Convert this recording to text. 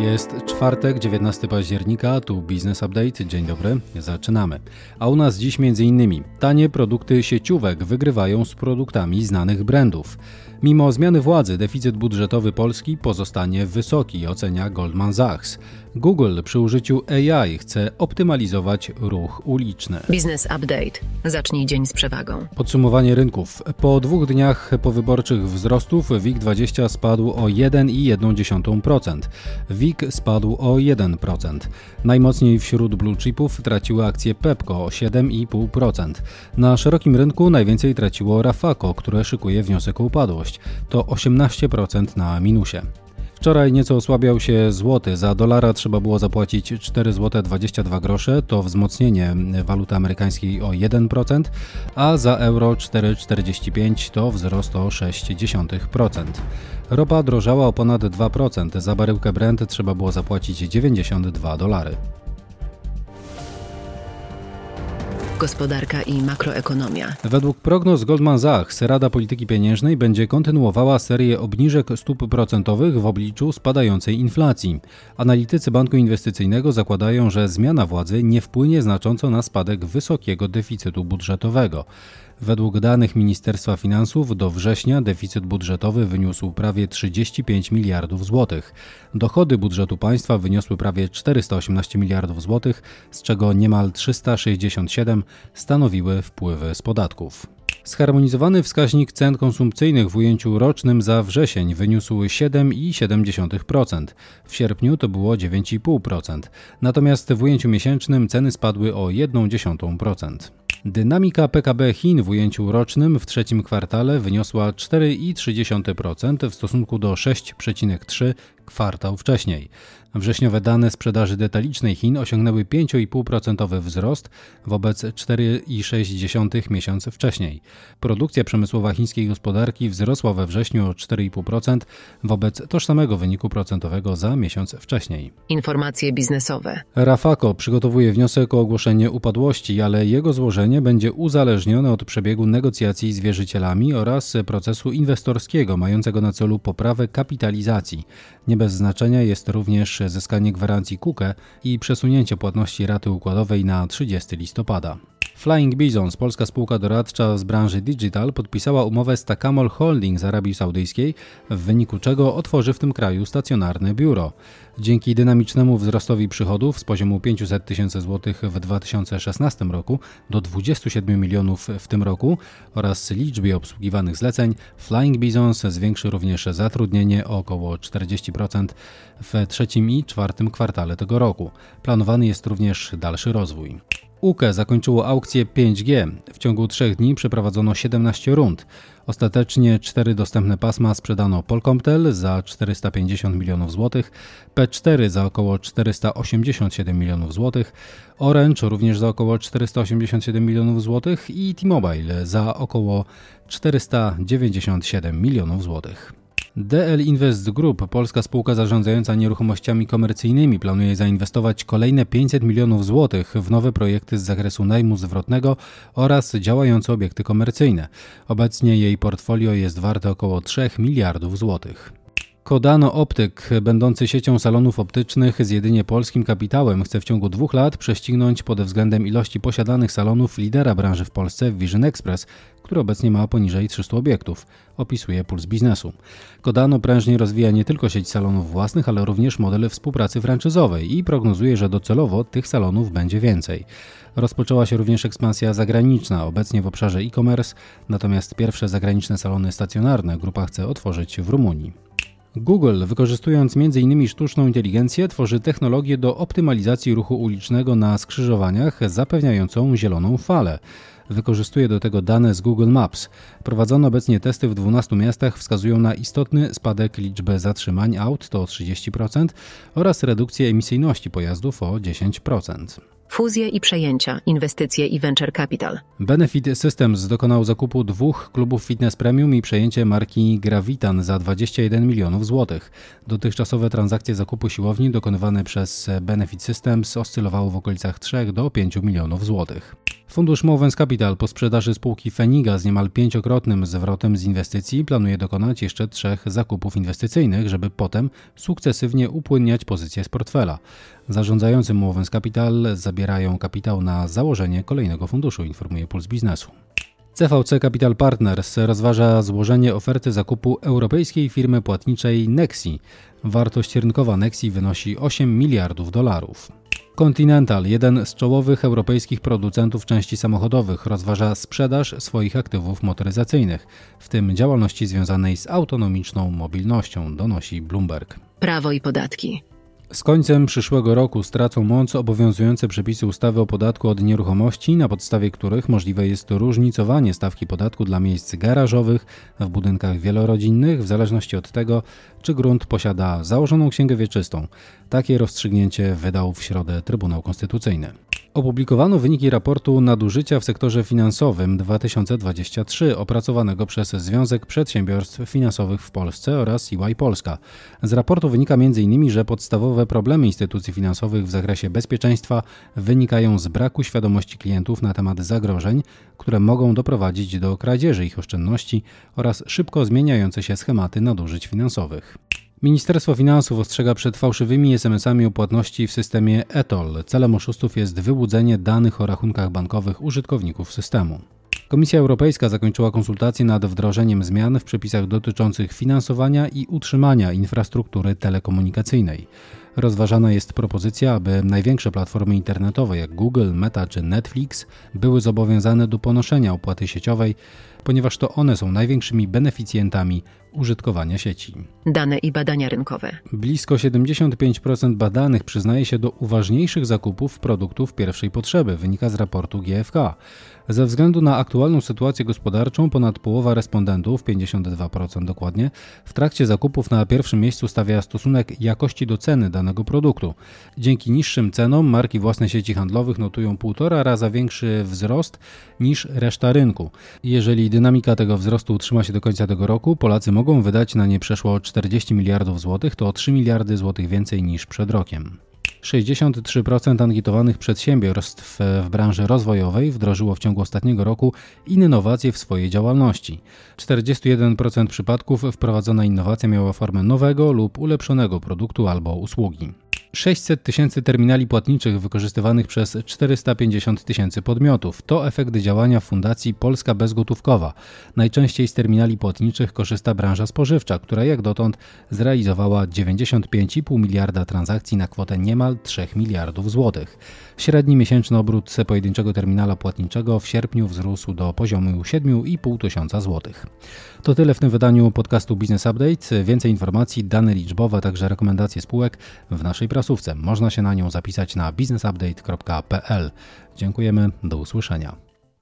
Jest czwartek, 19 października, tu Business Update. Dzień dobry, zaczynamy. A u nas dziś m.in. tanie produkty sieciówek wygrywają z produktami znanych brandów. Mimo zmiany władzy deficyt budżetowy Polski pozostanie wysoki, ocenia Goldman Sachs. Google przy użyciu AI chce optymalizować ruch uliczny. Business Update. Zacznij dzień z przewagą. Podsumowanie rynków. Po dwóch dniach powyborczych wzrostów WIG20 spadł o 1,1%. WIG spadł o 1%. Najmocniej wśród blue chipów traciły akcje Pepco o 7,5%. Na szerokim rynku najwięcej traciło Rafaco, które szykuje wniosek o upadłość. To 18% na minusie. Wczoraj nieco osłabiał się złoty. Za dolara trzeba było zapłacić 4 zł 22 grosze, to wzmocnienie waluty amerykańskiej o 1%, a za euro 4,45 to wzrost o 0,6%. Ropa drożała o ponad 2%, za baryłkę Brent trzeba było zapłacić 92 dolary. Gospodarka i makroekonomia. Według prognoz Goldman Sachs Rada Polityki Pieniężnej będzie kontynuowała serię obniżek stóp procentowych w obliczu spadającej inflacji. Analitycy Banku Inwestycyjnego zakładają, że zmiana władzy nie wpłynie znacząco na spadek wysokiego deficytu budżetowego. Według danych Ministerstwa Finansów do września deficyt budżetowy wyniósł prawie 35 miliardów złotych. Dochody budżetu państwa wyniosły prawie 418 miliardów złotych, z czego niemal 367 stanowiły wpływy z podatków. Zharmonizowany wskaźnik cen konsumpcyjnych w ujęciu rocznym za wrzesień wyniósł 7,7%. W sierpniu to było 9,5%. Natomiast w ujęciu miesięcznym ceny spadły o 1,1%. Dynamika PKB Chin w ujęciu rocznym w trzecim kwartale wyniosła 4,3% w stosunku do 6,3% kwartał wcześniej. Wrześniowe dane sprzedaży detalicznej Chin osiągnęły 5,5% wzrost wobec 4,6% miesiąc wcześniej. Produkcja przemysłowa chińskiej gospodarki wzrosła we wrześniu o 4,5% wobec tożsamego wyniku procentowego za miesiąc wcześniej. Informacje biznesowe. Rafako przygotowuje wniosek o ogłoszenie upadłości, ale jego złożenie będzie uzależnione od przebiegu negocjacji z wierzycielami oraz procesu inwestorskiego mającego na celu poprawę kapitalizacji. Nie bez znaczenia jest również zyskanie gwarancji KUKE i przesunięcie płatności raty układowej na 30 listopada. Flying Bisons, polska spółka doradcza z branży digital, podpisała umowę z Takamol Holding z Arabii Saudyjskiej, w wyniku czego otworzy w tym kraju stacjonarne biuro. Dzięki dynamicznemu wzrostowi przychodów z poziomu 500 tysięcy złotych w 2016 roku do 27 milionów w tym roku oraz liczbie obsługiwanych zleceń, Flying Bisons zwiększy również zatrudnienie o około 40% w trzecim i czwartym kwartale tego roku. Planowany jest również dalszy rozwój. UKE zakończyło aukcję 5G. W ciągu trzech dni przeprowadzono 17 rund. Ostatecznie cztery dostępne pasma sprzedano Polkomtel za 450 milionów złotych, P4 za około 487 milionów złotych, Orange również za około 487 milionów złotych i T-Mobile za około 497 milionów złotych. DL Invest Group, polska spółka zarządzająca nieruchomościami komercyjnymi, planuje zainwestować kolejne 500 milionów złotych w nowe projekty z zakresu najmu zwrotnego oraz działające obiekty komercyjne. Obecnie jej portfolio jest warte około 3 miliardów złotych. Kodano Optyk, będący siecią salonów optycznych z jedynie polskim kapitałem, chce w ciągu dwóch lat prześcignąć pod względem ilości posiadanych salonów lidera branży w Polsce Vision Express, który obecnie ma poniżej 300 obiektów, opisuje Puls Biznesu. Kodano prężnie rozwija nie tylko sieć salonów własnych, ale również modele współpracy franczyzowej i prognozuje, że docelowo tych salonów będzie więcej. Rozpoczęła się również ekspansja zagraniczna, obecnie w obszarze e-commerce, natomiast pierwsze zagraniczne salony stacjonarne grupa chce otworzyć w Rumunii. Google, wykorzystując m.in. sztuczną inteligencję, tworzy technologię do optymalizacji ruchu ulicznego na skrzyżowaniach, zapewniającą zieloną falę. Wykorzystuje do tego dane z Google Maps. Prowadzone obecnie testy w 12 miastach wskazują na istotny spadek liczby zatrzymań aut to 30% oraz redukcję emisyjności pojazdów o 10% fuzje i przejęcia, inwestycje i venture capital. Benefit Systems dokonał zakupu dwóch klubów fitness premium i przejęcie marki Gravitan za 21 milionów złotych. Dotychczasowe transakcje zakupu siłowni dokonywane przez Benefit Systems oscylowały w okolicach 3 do 5 milionów złotych. Fundusz Movens Capital po sprzedaży spółki Feniga z niemal pięciokrotnym zwrotem z inwestycji planuje dokonać jeszcze trzech zakupów inwestycyjnych, żeby potem sukcesywnie upłynniać pozycje z portfela. Zarządzający Movens Capital zabierają kapitał na założenie kolejnego funduszu, informuje Puls Biznesu. CVC Capital Partners rozważa złożenie oferty zakupu europejskiej firmy płatniczej Nexi. Wartość rynkowa Nexi wynosi 8 miliardów dolarów. Continental, jeden z czołowych europejskich producentów części samochodowych, rozważa sprzedaż swoich aktywów motoryzacyjnych, w tym działalności związanej z autonomiczną mobilnością, donosi Bloomberg. Prawo i podatki. Z końcem przyszłego roku stracą moc obowiązujące przepisy ustawy o podatku od nieruchomości, na podstawie których możliwe jest różnicowanie stawki podatku dla miejsc garażowych w budynkach wielorodzinnych w zależności od tego, czy grunt posiada założoną księgę wieczystą. Takie rozstrzygnięcie wydał w środę Trybunał Konstytucyjny. Opublikowano wyniki raportu nadużycia w sektorze finansowym 2023 opracowanego przez Związek Przedsiębiorstw Finansowych w Polsce oraz EY Polska. Z raportu wynika m.in., że podstawowe problemy instytucji finansowych w zakresie bezpieczeństwa wynikają z braku świadomości klientów na temat zagrożeń, które mogą doprowadzić do kradzieży ich oszczędności oraz szybko zmieniające się schematy nadużyć finansowych. Ministerstwo Finansów ostrzega przed fałszywymi SMS-ami o płatności w systemie ETOL. Celem oszustów jest wyłudzenie danych o rachunkach bankowych użytkowników systemu. Komisja Europejska zakończyła konsultacje nad wdrożeniem zmian w przepisach dotyczących finansowania i utrzymania infrastruktury telekomunikacyjnej. Rozważana jest propozycja, aby największe platformy internetowe jak Google, Meta czy Netflix były zobowiązane do ponoszenia opłaty sieciowej, ponieważ to one są największymi beneficjentami użytkowania sieci. Dane i badania rynkowe. Blisko 75% badanych przyznaje się do uważniejszych zakupów produktów pierwszej potrzeby, wynika z raportu GFK. Ze względu na aktualną sytuację gospodarczą, ponad połowa respondentów, 52% dokładnie, w trakcie zakupów na pierwszym miejscu stawia stosunek jakości do ceny danego produktu. Dzięki niższym cenom marki własne sieci handlowych notują półtora raza większy wzrost niż reszta rynku. Jeżeli dynamika tego wzrostu utrzyma się do końca tego roku, Polacy mogą wydać na nie przeszło 40 miliardów złotych, to o 3 miliardy złotych więcej niż przed rokiem. 63% ankietowanych przedsiębiorstw w branży rozwojowej wdrożyło w ciągu ostatniego roku innowacje w swojej działalności. 41% przypadków wprowadzona innowacja miała formę nowego lub ulepszonego produktu albo usługi. 600 tysięcy terminali płatniczych wykorzystywanych przez 450 tysięcy podmiotów. To efekt działania Fundacji Polska Bezgotówkowa. Najczęściej z terminali płatniczych korzysta branża spożywcza, która jak dotąd zrealizowała 95,5 miliarda transakcji na kwotę niemal 3 miliardów złotych. Średni miesięczny obrót pojedynczego terminala płatniczego w sierpniu wzrósł do poziomu 7,5 tysiąca złotych. To tyle w tym wydaniu podcastu Business Update. Więcej informacji, dane liczbowe, także rekomendacje spółek w naszej Można się na nią zapisać na businessupdate.pl. Dziękujemy, do usłyszenia.